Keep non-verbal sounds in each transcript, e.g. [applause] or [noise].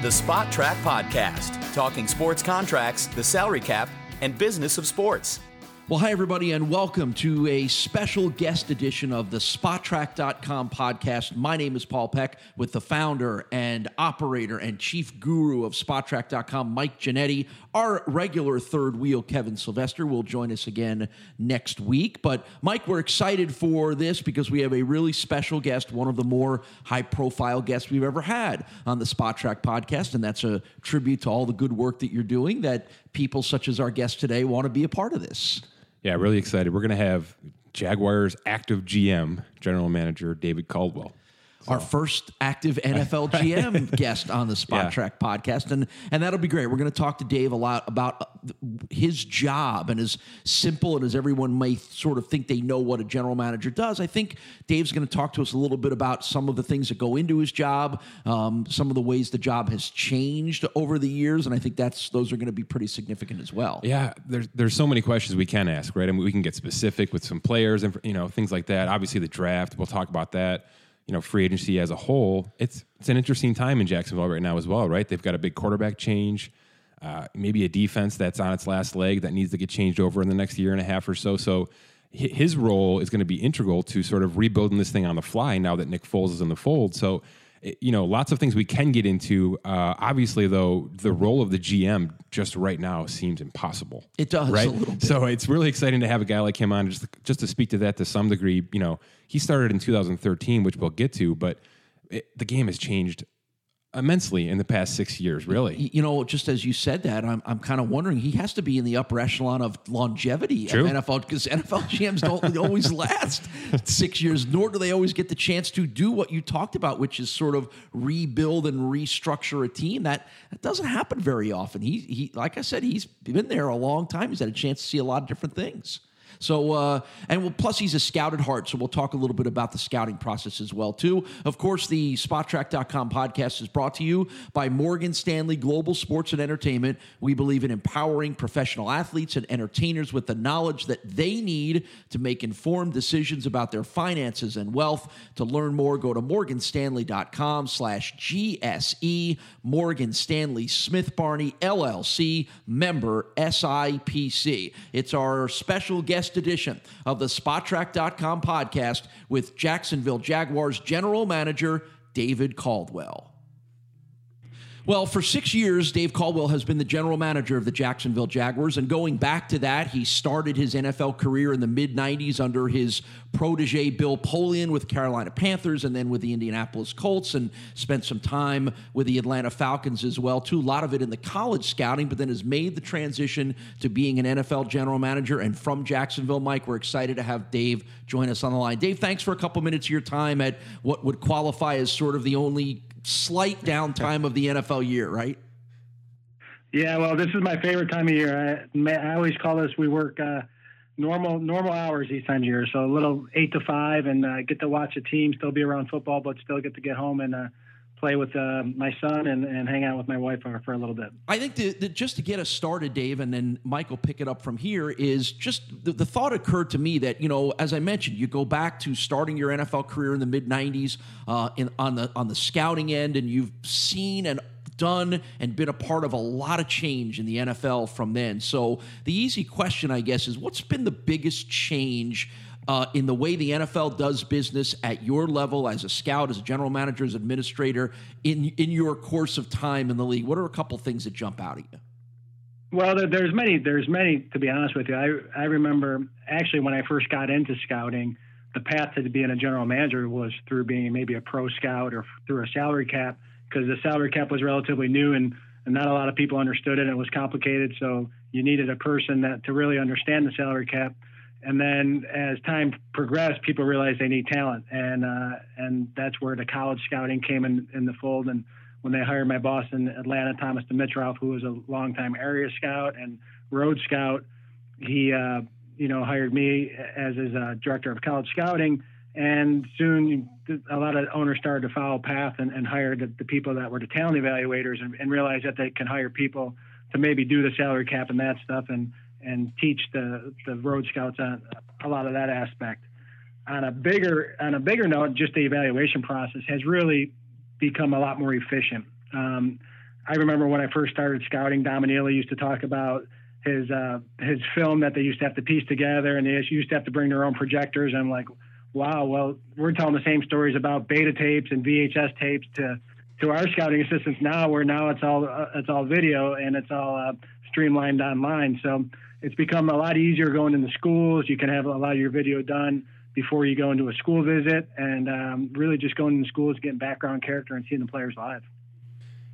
The Spotrac Podcast, talking sports contracts, the salary cap, and business of sports. Well, hi, everybody, and welcome to a special guest edition of the Spotrac.com podcast. My name is Paul Peck with the founder and operator and chief guru of Spotrac.com, Mike Ginnitti. Our regular third wheel, Kevin Sylvester, will join us again next week. But, Mike, we're excited for this because we have a really special guest, one of the more high profile guests we've ever had on the Spotrac podcast. And that's a tribute to all the good work that you're doing that people such as our guest today want to be a part of this. Yeah, really excited. We're going to have Jaguars active GM, general manager David Caldwell. Our first active [laughs] NFL GM guest on the Spot Yeah. Track podcast, and and that'll be great. We're going to talk to Dave a lot about uh, his job and as simple and as everyone may sort of think they know what a general manager does. I think Dave's going to talk to us a little bit about some of the things that go into his job, um, some of the ways the job has changed over the years, and I think that's those are going to be pretty significant as well. Yeah, there's there's so many questions we can ask, right? I mean, we can get specific with some players and you know things like that. Obviously, the draft. We'll talk about that. You know, free agency as a whole. It's it's an interesting time in Jacksonville right now as well, right? They've got a big quarterback change. Uh, maybe a defense that's on its last leg that needs to get changed over in the next year and a half or so. So his role is going to be integral to sort of rebuilding this thing on the fly now that Nick Foles is in the fold. So, you know, lots of things we can get into. Uh, obviously, though, the role of the GM just right now seems impossible. It does, a right? So it's really exciting to have a guy like him on just just to speak to that to some degree. You know, he started in 2013, which we'll get to, but it, the game has changed immensely in the past six years. Really, you know, just as you said that, I'm, I'm kind of wondering he has to be in the upper echelon of longevity True. of NFL because NFL GMs don't [laughs] always last six years, nor do they always get the chance to do what you talked about, which is sort of rebuild and restructure a team. That that doesn't happen very often. He he, like I said, he's been there a long time. He's had a chance to see a lot of different things. So, uh, and well, plus he's a scout at heart. So we'll talk a little bit about the scouting process as well, too. Of course, the Spotrac.com podcast is brought to you by Morgan Stanley Global Sports and Entertainment. We believe in empowering professional athletes and entertainers with the knowledge that they need to make informed decisions about their finances and wealth. To learn more, go to morganstanley.com slash GSE. Morgan Stanley Smith Barney LLC, member SIPC. It's our special guest edition of the Spotrac.com podcast with Jacksonville Jaguars general manager David Caldwell. Well, for six years, Dave Caldwell has been the general manager of the Jacksonville Jaguars. And going back to that, he started his NFL career in the mid 90s under his protege, Bill Polian, with Carolina Panthers and then with the Indianapolis Colts, and spent some time with the Atlanta Falcons as well, too. A lot of it in the college scouting, but then has made the transition to being an NFL general manager. And from Jacksonville, Mike, we're excited to have Dave join us on the line. Dave, thanks for a couple minutes of your time at what would qualify as sort of the only slight downtime of the NFL year, right? Yeah, well, this is my favorite time of year. I, I always call this we work uh, normal normal hours each time of year, so a little eight to five, and uh, get to watch a team, still be around football, but still get to get home and uh, play with uh, my son and, and hang out with my wife for, for a little bit. I think that, that just to get us started, Dave, and then Michael pick it up from here, is just the, the thought occurred to me that, you know, as I mentioned, you go back to starting your NFL career in the mid 90s uh, in, on, the, on the scouting end, and you've seen and done and been a part of a lot of change in the NFL from then. So the easy question, I guess, is what's been the biggest change uh, in the way the NFL does business at your level as a scout, as a general manager, as administrator in in your course of time in the league? What are a couple things that jump out at you? Well, there, there's many. There's many to be honest with you. I I remember actually when I first got into scouting, the path to being a general manager was through being maybe a pro scout or through a salary cap because the salary cap was relatively new and, and not a lot of people understood it and it was complicated. So you needed a person that to really understand the salary cap. And then as time progressed, people realized they need talent, and uh, and that's where the college scouting came in, in the fold. And when they hired my boss in Atlanta, Thomas Dimitroff, who was a longtime area scout and road scout, he uh, you know hired me as his uh, director of college scouting. And soon, a lot of owners started to follow path and, and hire the, the people that were the talent evaluators and, and realize that they can hire people to maybe do the salary cap and that stuff and and teach the the road scouts on a lot of that aspect. On a bigger on a bigger note, just the evaluation process has really become a lot more efficient. Um, I remember when I first started scouting, Dom Anile used to talk about his uh, his film that they used to have to piece together, and they used to have to bring their own projectors. I'm like, wow, well, we're telling the same stories about beta tapes and VHS tapes to to our scouting assistants now, where now it's all uh, it's all video and it's all uh, streamlined online. So it's become a lot easier going into schools. You can have a lot of your video done before you go into a school visit, and um, really just going into schools, getting background character, and seeing the players live.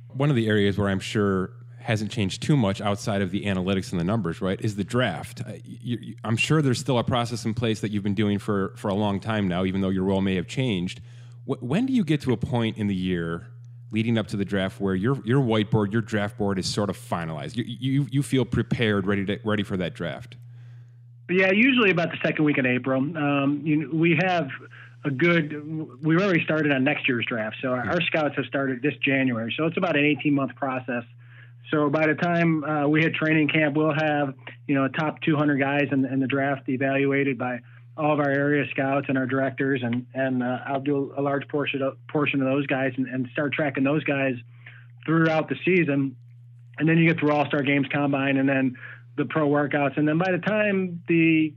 One of the areas where I'm sure hasn't changed too much outside of the analytics and the numbers, right? Is the draft. You, I'm sure there's still a process in place that you've been doing for for a long time now, even though your role may have changed. when do you get to a point in the year leading up to the draft where your your whiteboard, your draft board is sort of finalized? You you, you feel prepared, ready to ready for that draft. Yeah, usually about the second week in April. Um, you we have a good. We've already started on next year's draft, so our, our scouts have started this January. So it's about an 18 month process so by the time uh, we hit training camp, we'll have you know a top 200 guys in, in, the draft evaluated by all of our area scouts and our directors, and and uh, I'll do a large portion of, portion of those guys and, and, start tracking those guys throughout the season, and then you get through All Star Games, Combine, and then the pro workouts, and then by the time the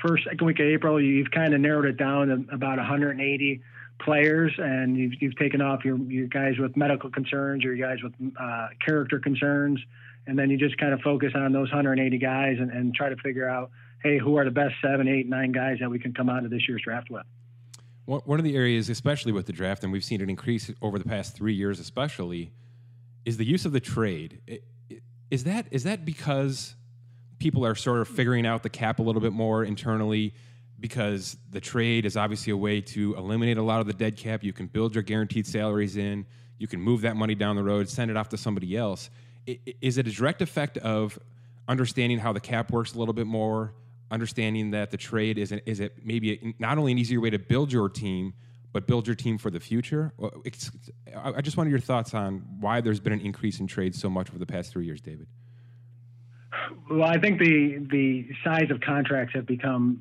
first second week of April, you've kind of narrowed it down to about 180 players and you've, you've taken off your, your guys with medical concerns your guys with uh, character concerns. And then you just kind of focus on those 180 guys and, and try to figure out, hey, who are the best seven, eight, nine guys that we can come out of this year's draft with. One of the areas, especially with the draft, and we've seen it increase over the past three years, especially, is the use of the trade. Is that is that because people are sort of figuring out the cap a little bit more internally? because the trade is obviously a way to eliminate a lot of the dead cap. You can build your guaranteed salaries in. You can move that money down the road, send it off to somebody else. Is it a direct effect of understanding how the cap works a little bit more, understanding that the trade is, an, is it maybe not only an easier way to build your team, but build your team for the future? It's, I just wanted your thoughts on why there's been an increase in trades so much over the past three years, David. Well, I think the the size of contracts have become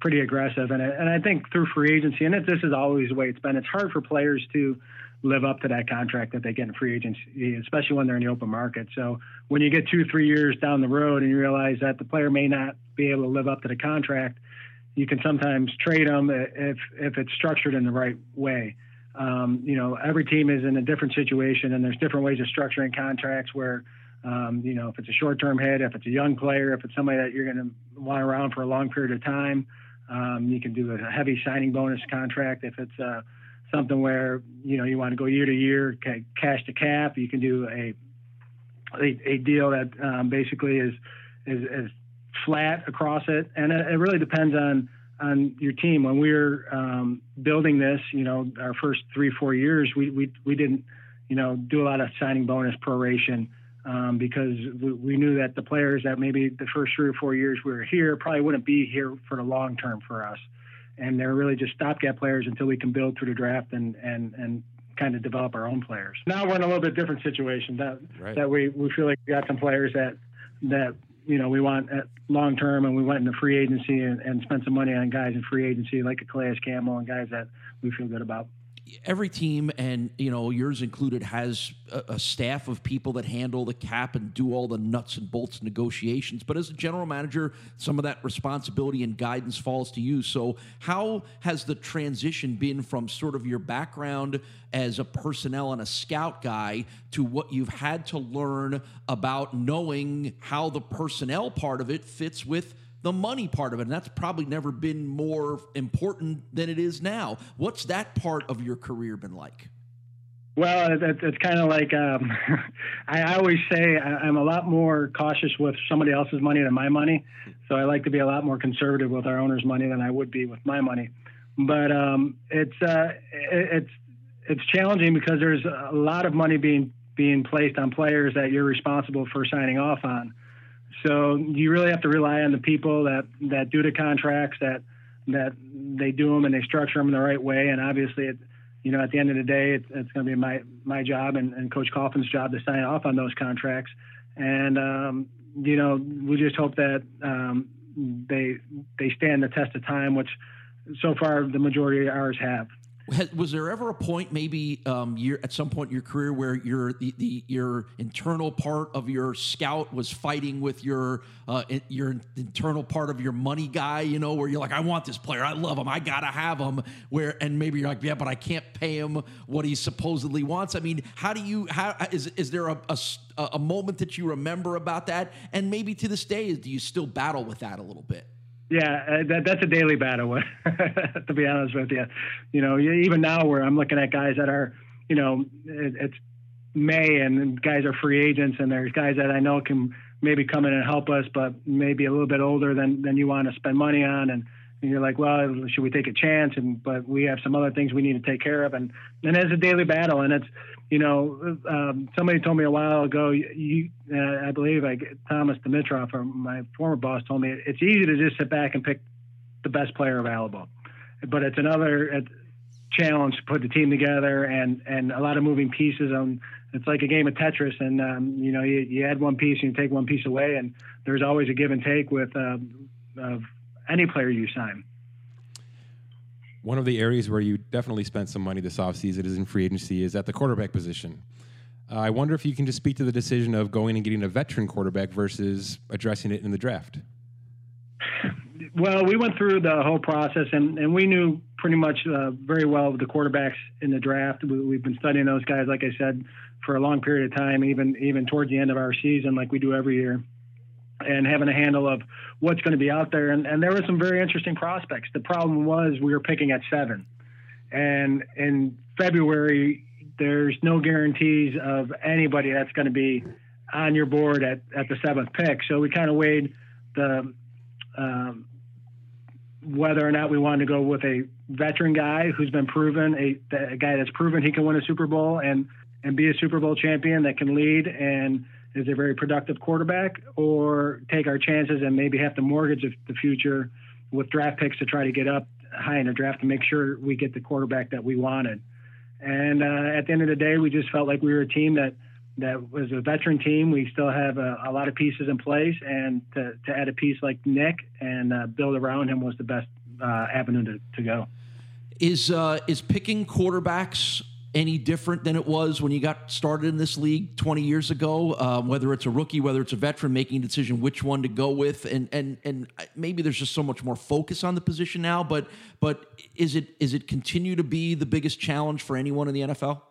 pretty aggressive. And I, and I think through free agency, and it, this is always the way it's been, it's hard for players to live up to that contract that they get in free agency, especially when they're in the open market. So when you get two, three years down the road and you realize that the player may not be able to live up to the contract, you can sometimes trade them if if it's structured in the right way. Um, you know, every team is in a different situation, and there's different ways of structuring contracts where. Um, you know, if it's a short-term hit, if it's a young player, if it's somebody that you're going to want around for a long period of time, um, you can do a heavy signing bonus contract if it's uh, something where you know you want to go year to year, cash to cap. You can do a a, a deal that um, basically is, is, is flat across it, and it, it, really depends on on your team. When we were um, building this, you know, our first three four years, we we we didn't you know do a lot of signing bonus proration um, because we, we, knew that the players that maybe the first three or four years we were here probably wouldn't be here for the long term for us. And they're really just stopgap players until we can build through the draft and, and, and kind of develop our own players. Now we're in a little bit different situation that, right. that we, we feel like we got some players that, that, you know, we want at long term and we went into free agency and, and spent some money on guys in free agency like a Calais Campbell and guys that we feel good about every team, and you know yours included, has a, a, staff of people that handle the cap and do all the nuts and bolts negotiations. But as a general manager, some of that responsibility and guidance falls to you. So, how has the transition been from sort of your background as a personnel and a scout guy to what you've had to learn about knowing how the personnel part of it fits with? The money part of it. And that's probably never been more important than it is now. What's that part of your career been like? Well, it's kind of like um, [laughs] I always say I'm a lot more cautious with somebody else's money than my money. So I like to be a lot more conservative with our owner's money than I would be with my money. But um, it's uh, it's it's challenging because there's a lot of money being being placed on players that you're responsible for signing off on. So you really have to rely on the people that that do the contracts that that they do them and they structure them in the right way. And obviously, it, you know, at the end of the day, it, it's going to be my my job and, and Coach Coughlin's job to sign off on those contracts. And um, you know, we just hope that um, they they stand the test of time, which so far the majority of ours have. Was there ever a point, maybe um, at some point in your career, where your the, the your internal part of your scout was fighting with your uh, your internal part of your money guy? You know, where you're like, I want this player, I love him, I gotta have him. Where and maybe you're like, yeah, but I can't pay him what he supposedly wants. I mean, how do you how is is there a, a, a moment that you remember about that? And maybe to this day, do you still battle with that a little bit? Yeah, uh, that, that's a daily battle. [laughs] to be honest with you, you know, even now where I'm looking at guys that are, you know, it, it's May and guys are free agents, and there's guys that I know can maybe come in and help us, but maybe a little bit older than than you want to spend money on, and, and you're like, well, should we take a chance? And but we have some other things we need to take care of, and and it's a daily battle, and it's you know, um, somebody told me a while ago, you, uh, I believe I, Thomas Dimitroff, or my former boss, told me it's easy to just sit back and pick the best player available, but it's another challenge to put the team together and and a lot of moving pieces. On it's like a game of Tetris, and um, you know, you, you add one piece and you take one piece away, and there's always a give and take with um, of any player you sign. One of the areas where you definitely spent some money this offseason is in free agency is at the quarterback position. Uh, I wonder if you can just speak to the decision of going and getting a veteran quarterback versus addressing it in the draft. Well, we went through the whole process, and, and we knew pretty much uh, very well the quarterbacks in the draft. We, have been studying those guys, like I said, for a long period of time, even even towards the end of our season, like we do every year and having a handle of what's going to be out there. And, and there were some very interesting prospects. The problem was we were picking at seven. And in February, there's no guarantees of anybody that's going to be on your board at, at the seventh pick. So we kind of weighed the um, whether or not we wanted to go with a veteran guy who's been proven, a, a guy that's proven he can win a Super Bowl and and be a Super Bowl champion that can lead and is a very productive quarterback, or take our chances and maybe have to mortgage the future with draft picks to try to get up high in the draft to make sure we get the quarterback that we wanted. And uh, at the end of the day, we just felt like we were a team that that was a veteran team. We still have a, a lot of pieces in place, and to, to, add a piece like Nick and uh, build around him was the best uh, avenue to, to go. Is uh, is picking quarterbacks any different than it was when you got started in this league 20 years ago? Um, whether it's a rookie, whether it's a veteran, making a decision which one to go with, and and and maybe there's just so much more focus on the position now. But but is it is it continue to be the biggest challenge for anyone in the NFL?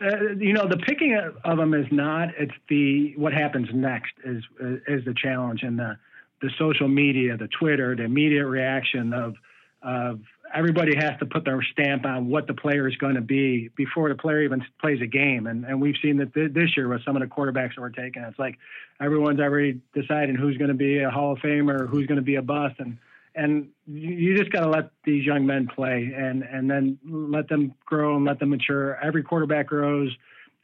Uh, you know, the picking of them is not. It's the what happens next is is the challenge, and the the social media, the Twitter, the immediate reaction of of everybody has to put their stamp on what the player is going to be before the player even plays a game. And and we've seen that th- this year with some of the quarterbacks that were taken. It's like everyone's already deciding who's going to be a Hall of Famer, or who's going to be a bust, and and you just got to let these young men play and and then let them grow and let them mature. Every quarterback grows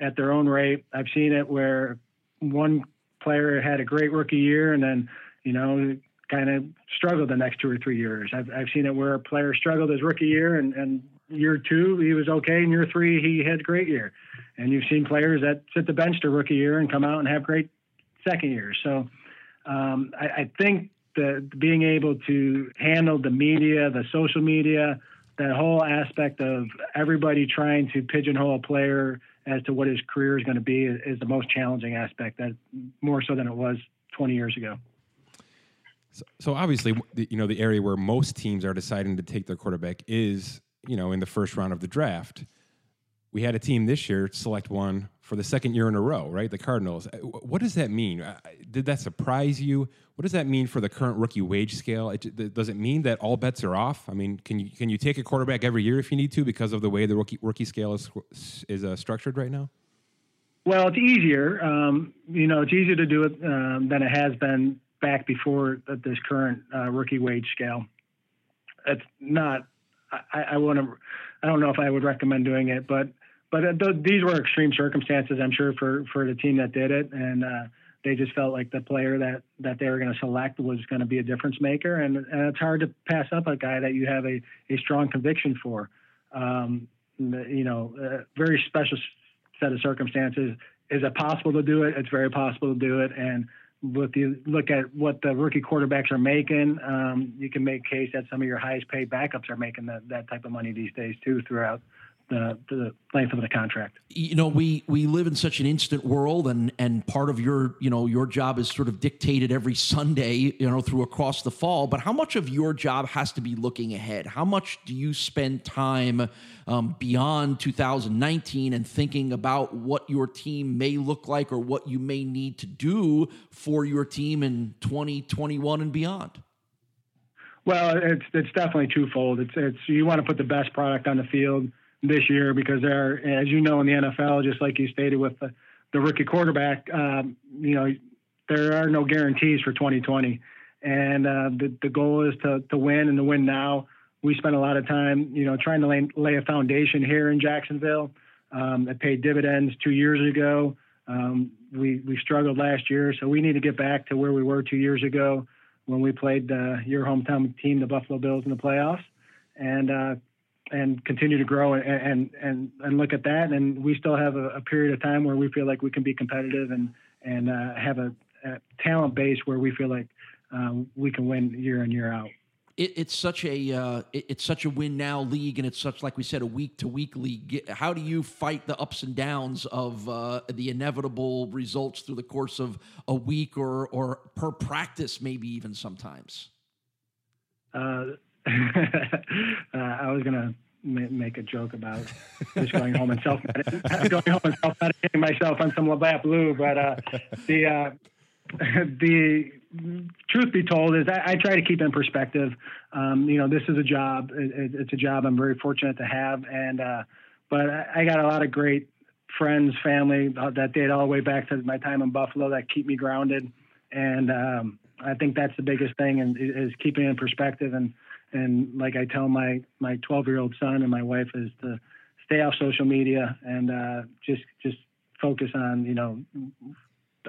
at their own rate. I've seen it where one player had a great rookie year and then you know kind of struggled the next two or three years. I've, I've seen it where a player struggled his rookie year and, and year two, he was okay. And year three, he had a great year. And you've seen players that sit the bench to rookie year and come out and have great second years. So um, I, I think that being able to handle the media, the social media, that whole aspect of everybody trying to pigeonhole a player as to what his career is going to be is the most challenging aspect that more so than it was 20 years ago. So, so obviously, you know, the area where most teams are deciding to take their quarterback is, you know, in the first round of the draft. We had a team this year select one for the second year in a row, right? The Cardinals. Uh, what does that mean? Did that surprise you? What does that mean for the current rookie wage scale? It, does it mean that all bets are off? I mean, can you can you take a quarterback every year if you need to because of the way the rookie rookie scale is is uh, structured right now? Well, it's easier. Um, you know, it's easier to do it um, than it has been back before this current uh, rookie wage scale. It's not. I, I want to. I don't know if I would recommend doing it, but but uh, th- these were extreme circumstances, I'm sure, for for the team that did it, and uh, they just felt like the player that that they were going to select was going to be a difference maker, and, and it's hard to pass up a guy that you have a a strong conviction for. Um, you know, a very special set of circumstances. Is it possible to do it? It's very possible to do it, and if you look at what the rookie quarterbacks are making, um, you can make case that some of your highest paid backups are making that, that type of money these days too throughout the, the length of the contract. You know, we we live in such an instant world, and and part of your you know your job is sort of dictated every Sunday, you know, through across the fall. But how much of your job has to be looking ahead? How much do you spend time um, beyond 2019 and thinking about what your team may look like or what you may need to do for your team in 2021 and beyond? Well, it's it's definitely twofold. It's it's you want to put the best product on the field this year because there, as you know, in the NFL, just like you stated with the, the rookie quarterback, um, you know, there are no guarantees for 2020, and uh, the the goal is to to win and to win now. We spent a lot of time, you know, trying to lay, lay a foundation here in Jacksonville. Um, it paid dividends two years ago. Um, we we struggled last year, so we need to get back to where we were two years ago when we played uh, your hometown team, the Buffalo Bills, in the playoffs, and uh, and continue to grow and, and and and look at that. And we still have a, a period of time where we feel like we can be competitive and and uh, have a, a, talent base where we feel like uh, we can win year in year out. It, it's such a uh, it, it's such a win now league, and it's such like we said a week to week league. How do you fight the ups and downs of uh, the inevitable results through the course of a week or or per practice, maybe even sometimes? [laughs] Uh, I was gonna make a joke about just going home and self [laughs] going home and self medicating myself on some Labatt Blue, but uh, the uh, [laughs] the truth be told is I, I, try to keep in perspective. Um, you know, this is a job. It, it's a job I'm very fortunate to have, and uh, but I, I, got a lot of great friends, family uh, that date all the way back to my time in Buffalo that keep me grounded, and um, I think that's the biggest thing, and is keeping in perspective and and like I tell my my 12 year old son and my wife is to stay off social media and uh, just just focus on you know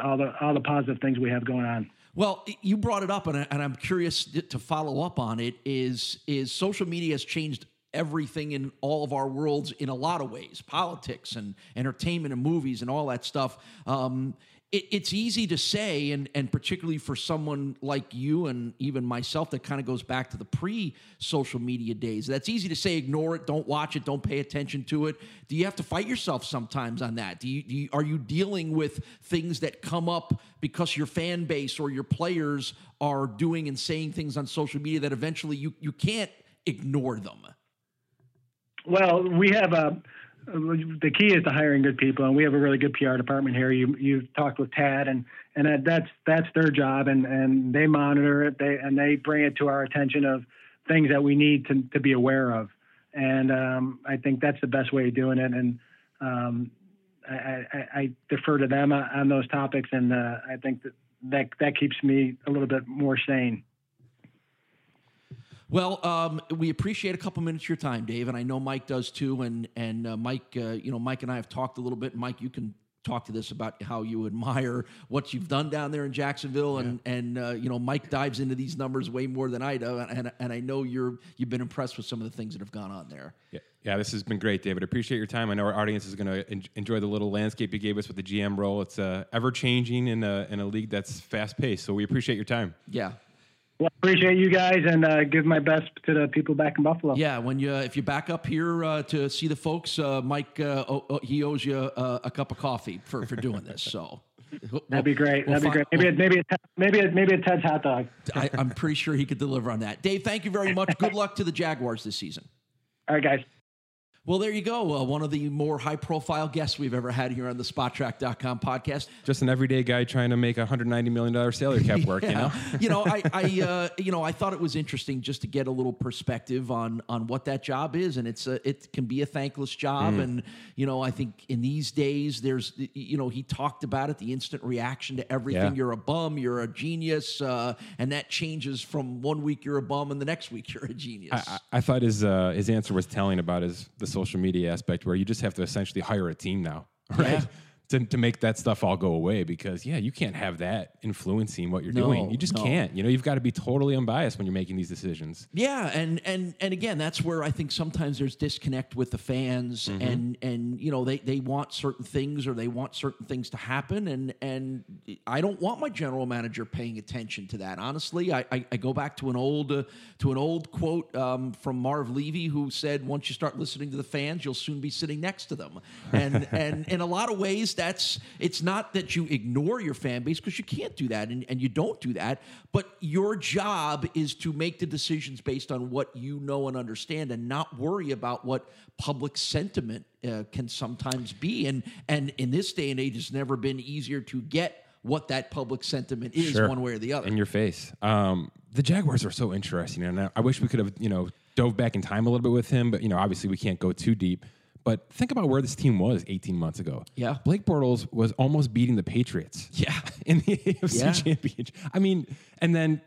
all the all the positive things we have going on. Well, you brought it up, and, I, and I'm curious to follow up on it. Is is social media has changed everything in all of our worlds in a lot of ways politics and entertainment and movies and all that stuff um, it, it's easy to say, and and particularly for someone like you and even myself, that kind of goes back to the pre-social media days. That's easy to say, ignore it, don't watch it, don't pay attention to it. Do you have to fight yourself sometimes on that? Do you, do you are you dealing with things that come up because your fan base or your players are doing and saying things on social media that eventually you you can't ignore them? Well, we have a the key is to hiring good people, and we have a really good PR department here. You you've talked with Tad, and and that's that's their job, and and they monitor it, they and they bring it to our attention of things that we need to to be aware of, and um, I think that's the best way of doing it, and um, I, I, I, defer to them on those topics, and uh, I think that, that that keeps me a little bit more sane. Well, um, we appreciate a couple minutes of your time, Dave, and I know Mike does too. And and uh, Mike, uh, you know, Mike and I have talked a little bit. Mike, you can talk to this about how you admire what you've done down there in Jacksonville, and yeah. and uh, you know, Mike dives into these numbers way more than I do, and and I know you're you've been impressed with some of the things that have gone on there. Yeah. Yeah, this has been great, David. Appreciate your time. I know our audience is going to en- enjoy the little landscape you gave us with the GM role. It's uh, ever changing in a in a league that's fast paced. So we appreciate your time. Yeah, well, appreciate you guys and uh, give my best to the people back in Buffalo. Yeah, when you if you back up here uh, to see the folks, uh, Mike uh, oh, he owes you uh, a cup of coffee for for doing this. So. That'd be great. That'd we'll be great. Maybe a, maybe a, maybe a, maybe a Ted's hot dog. I, I'm pretty sure he could deliver on that. Dave, thank you very much. Good luck to the Jaguars this season. All right, guys. Well, there you go. Uh, one of the more high profile guests we've ever had here on the Spotrac.com podcast. Just an everyday guy trying to make a $190 million salary cap work, [laughs] yeah. you know? you know, I, I [laughs] uh, you know, I thought it was interesting just to get a little perspective on on what that job is. And it's a, it can be a thankless job. Mm. And, you know, I think in these days, there's, you know, he talked about it, the instant reaction to everything. Yeah. You're a bum, you're a genius. Uh, and that changes from one week you're a bum and the next week [laughs] you're a genius. I, I, I thought his, uh, his answer was telling about his, the social media aspect where you just have to essentially hire a team now, [laughs] right? Yeah. To, to make that stuff all go away because yeah, you can't have that influencing what you're No, doing. You just no. can't. You know, you've got to be totally unbiased when you're making these decisions. Yeah, and and and again, that's where I think sometimes there's disconnect with the fans, Mm-hmm. and and you know they they want certain things or they want certain things to happen, and and I don't want my general manager paying attention to that. Honestly, I I, I go back to an old uh, to an old quote um, from Marv Levy who said, "Once you start listening to the fans, you'll soon be sitting next to them," and [laughs] and in a lot of ways, that's it's not that you ignore your fan base because you can't do that, and, and you don't do that, but your job is to make the decisions based on what you know and understand, and not worry about what public sentiment uh, can sometimes be. And and in this day and age, it's never been easier to get what that public sentiment is, Sure. one way or the other. in your face. Um, the Jaguars are so interesting, and I, I wish we could have, you know, dove back in time a little bit with him. But you know, obviously we can't go too deep. But think about where this team was 18 months ago. Yeah. Blake Bortles was almost beating the Patriots. [laughs] Yeah. in the [laughs] AFC Yeah. Championship. I mean, and then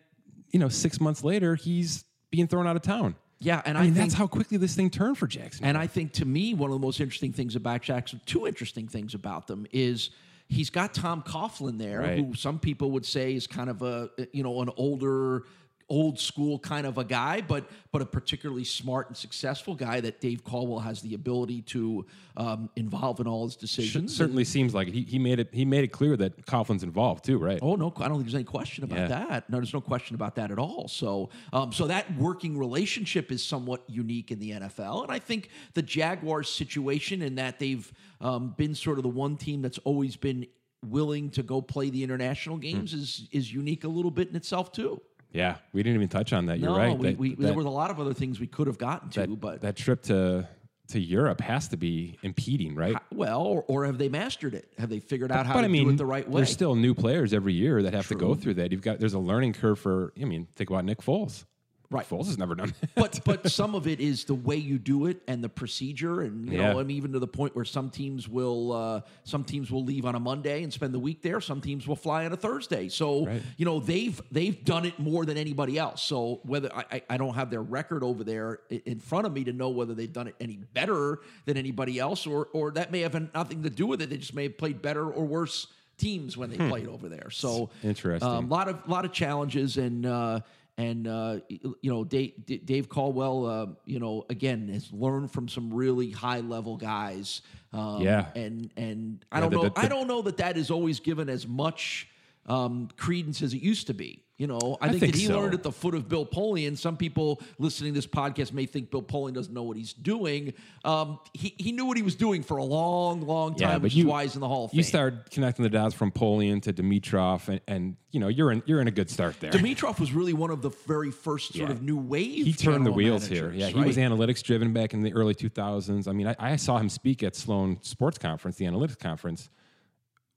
you know, six months later, he's being thrown out of town. Yeah, and I I mean, think- that's how quickly this thing turned for Jackson. And I think to me, one of the most interesting things about Jackson, two interesting things about them is he's got Tom Coughlin there, Right. who some people would say is kind of a you know an older, old school kind of a guy, but but a particularly smart and successful guy that Dave Caldwell has the ability to um, involve in all his decisions. certainly seems like it. He, he made it. He made it clear that Coughlin's involved too, right? Oh no, I don't think there's any question about Yeah. that. No, there's no question about that at all. So, um, so that working relationship is somewhat unique in the NFL, and I think the Jaguars' situation in that they've um, been sort of the one team that's always been willing to go play the international Hmm. games is is unique a little bit in itself too. Yeah, we didn't even touch on that. You're no, right. we, That- we, that- there were a lot of other things we could have gotten to, that, but that trip to to Europe has to be impeding, right? well, or, or have they mastered it? Have they figured out how but to I mean, do it the right way? there's still new players every year that have to go through that. You've got there's a learning curve for. I mean, think about Nick Foles. Right. Foles has never done. [laughs] that. but but some of it is the way you do it and the procedure and you Yeah. know I mean even to the point where some teams will uh, some teams will leave on a Monday and spend the week there some teams will fly on a Thursday so Right. you know they've they've done it more than anybody else so whether I, I- don't have their record over there in front of me to know whether they've done it any better than anybody else or or that may have nothing to do with it they just may have played better or worse teams when they played over there so Interesting. um, lot of lot of challenges and uh, and uh, you know Dave, Dave Caldwell uh, you know again has learned from some really high level guys um, Yeah. and and I Yeah, don't the- know the- I don't know that that is always given as much um, credence as it used to be you know I, I think, think that he so. learned at the foot of Bill Polian some people listening to this podcast may think Bill Polian doesn't know what he's doing um, he, he knew what he was doing for a long long time which is why he's in the Hall of Fame You start connecting the dots from Polian to Dimitroff, and, and you know you're in you're in a good start there. Dimitroff was really one of the very first sort Yeah. of new wave. he turned the wheels here. Yeah, he was analytics driven back in the early 2000s. I mean, I, I saw him speak at Sloan Sports Conference, the analytics conference.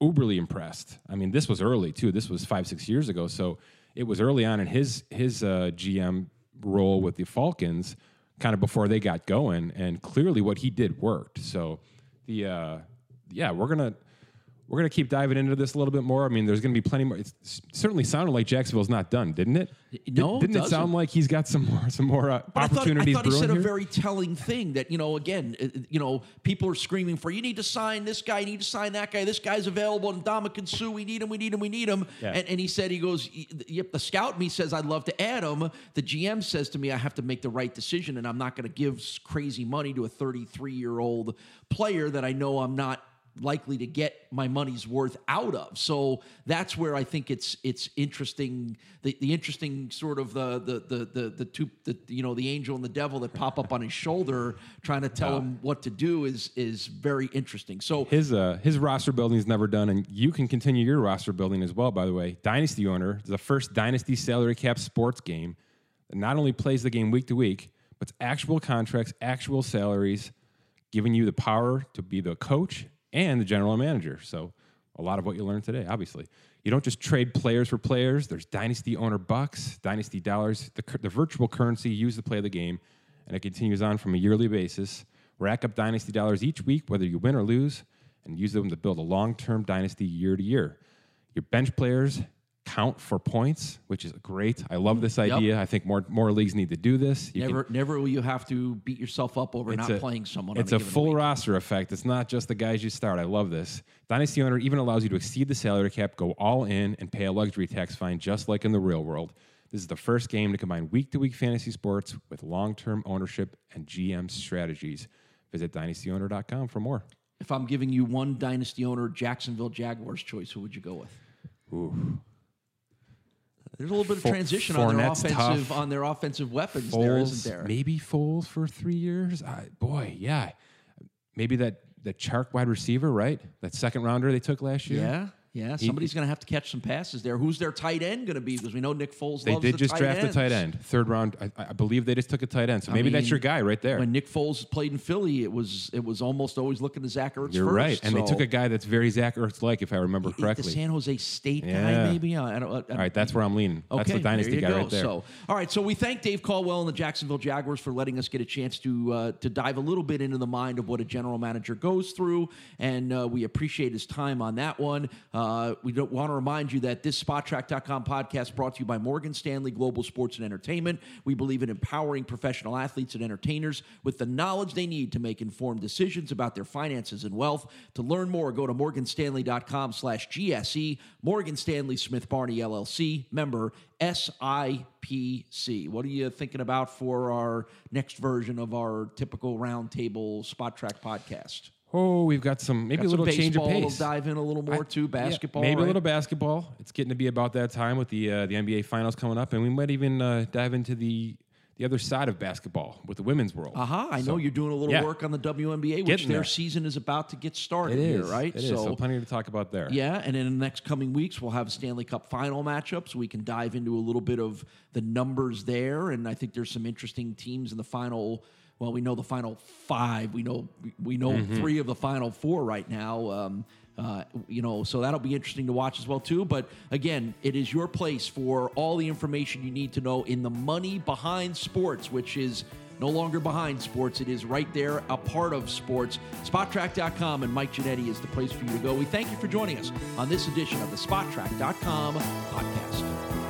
Uberly impressed. I mean, this was early too. This was five six years ago, so it was early on in his his uh, GM role with the Falcons, kind of before they got going, and clearly what he did worked. So the uh, yeah, we're gonna. We're gonna keep diving into this a little bit more. I mean, there's gonna be plenty more. It's certainly sounded like Jacksonville's not done, didn't it? No, it didn't it doesn't. sound like he's got some more some more uh, But I thought, I thought he said here? a very telling thing that you know again uh, you know people are screaming for you need to sign this guy you need to sign that guy this guy's available and Dominican Sue we need him we need him we need him Yeah. and, and he said he goes yep the scout me says I'd love to add him the GM says to me I have to make the right decision and I'm not going to give crazy money to a 33 year old player that I know I'm not likely to get my money's worth out of. So that's where I think it's it's interesting. The, the interesting sort of the the the the the two the you know the angel and the devil that pop up on his shoulder trying to tell him what to do is is very interesting. So his uh, his roster building is never done, and you can continue your roster building as well. By the way, Dynasty owner, the first Dynasty salary cap sports game that not only plays the game week to week, but actual contracts, actual salaries, giving you the power to be the coach and the general manager. So a lot of what you learned today, obviously. You don't just trade players for players. There's dynasty owner bucks, dynasty dollars, the, the virtual currency used to play the game, and it continues on from a yearly basis. Rack up dynasty dollars each week, whether you win or lose, and use them to build a long-term dynasty year to year. Your bench players count for points, which is great. I love this idea. I think more more leagues need to do this. You can- Never, never will you have to beat yourself up over not a- playing someone. It's on a a, full week. roster effect. It's not just the guys you start. I love this. Dynasty owner even allows you to exceed the salary cap, go all in, and pay a luxury tax fine just like in the real world. This is the first game to combine week to week fantasy sports with long term ownership and GM strategies. Visit dynastyowner.com for more. If I'm giving you one dynasty owner Jacksonville Jaguars choice, who would you go with? There's a little bit of transition on their offensive tough. on their offensive weapons there, Foles, isn't there? Maybe Foles for three years. I, boy, yeah. Maybe that the Chark wide receiver, right? That second rounder they took last year. Yeah, yeah. Somebody's going to have to catch some passes there. Who's their tight end going to be? Because we know Nick Foles They loves did the just draft ends. a tight end, third round. I, I believe they just took a tight end. So maybe that's mean, your guy right there. When Nick Foles played in Philly, it was it was almost always looking to Zach Ertz You're first, right, and they took a guy that's very Zach Ertz like, if I remember the correctly. San Jose State guy, maybe. I don't. I, All right, that's where I'm leaning. that's the dynasty there you guy go. right there. So, all right, so we thank Dave Caldwell and the Jacksonville Jaguars for letting us get a chance to uh, to dive a little bit into the mind of what a general manager goes through, and uh, we appreciate his time on that one. Uh, Uh, we don't want to remind you that this Spotrac.com podcast brought to you by Morgan Stanley Global Sports and Entertainment. We believe in empowering professional athletes and entertainers with the knowledge they need to make informed decisions about their finances and wealth. To learn more, go to morganstanley.com slash GSE, Morgan Stanley Smith Barney LLC, member SIPC. What are you thinking about for our next version of our typical roundtable Spotrac podcast? Oh, we've got some maybe Got a little change of pace. We'll dive in a little more I- to yeah, basketball. maybe right? a little basketball. It's getting to be about that time with the uh, the NBA finals coming up, and we might even uh, dive into the the other side of basketball with the women's world. Aha, I know you're doing a little yeah. work on the WNBA, which their season is about to get started It here, is right? It is. So, plenty to talk about there. Yeah, and in the next coming weeks, we'll have Stanley Cup final matchups. We can dive into a little bit of the numbers there, and I think there's some interesting teams in the final. Well, we know the final five. We know we know Mm-hmm. three of the final four right now. Um, uh, you know, so that'll be interesting to watch as well too. But again, it is your place for all the information you need to know in the money behind sports, which is no longer behind sports. It is right there, a part of sports. Spotrac.com and Mike Ginnitti is the place for you to go. We thank you for joining us on this edition of the Spotrac.com podcast.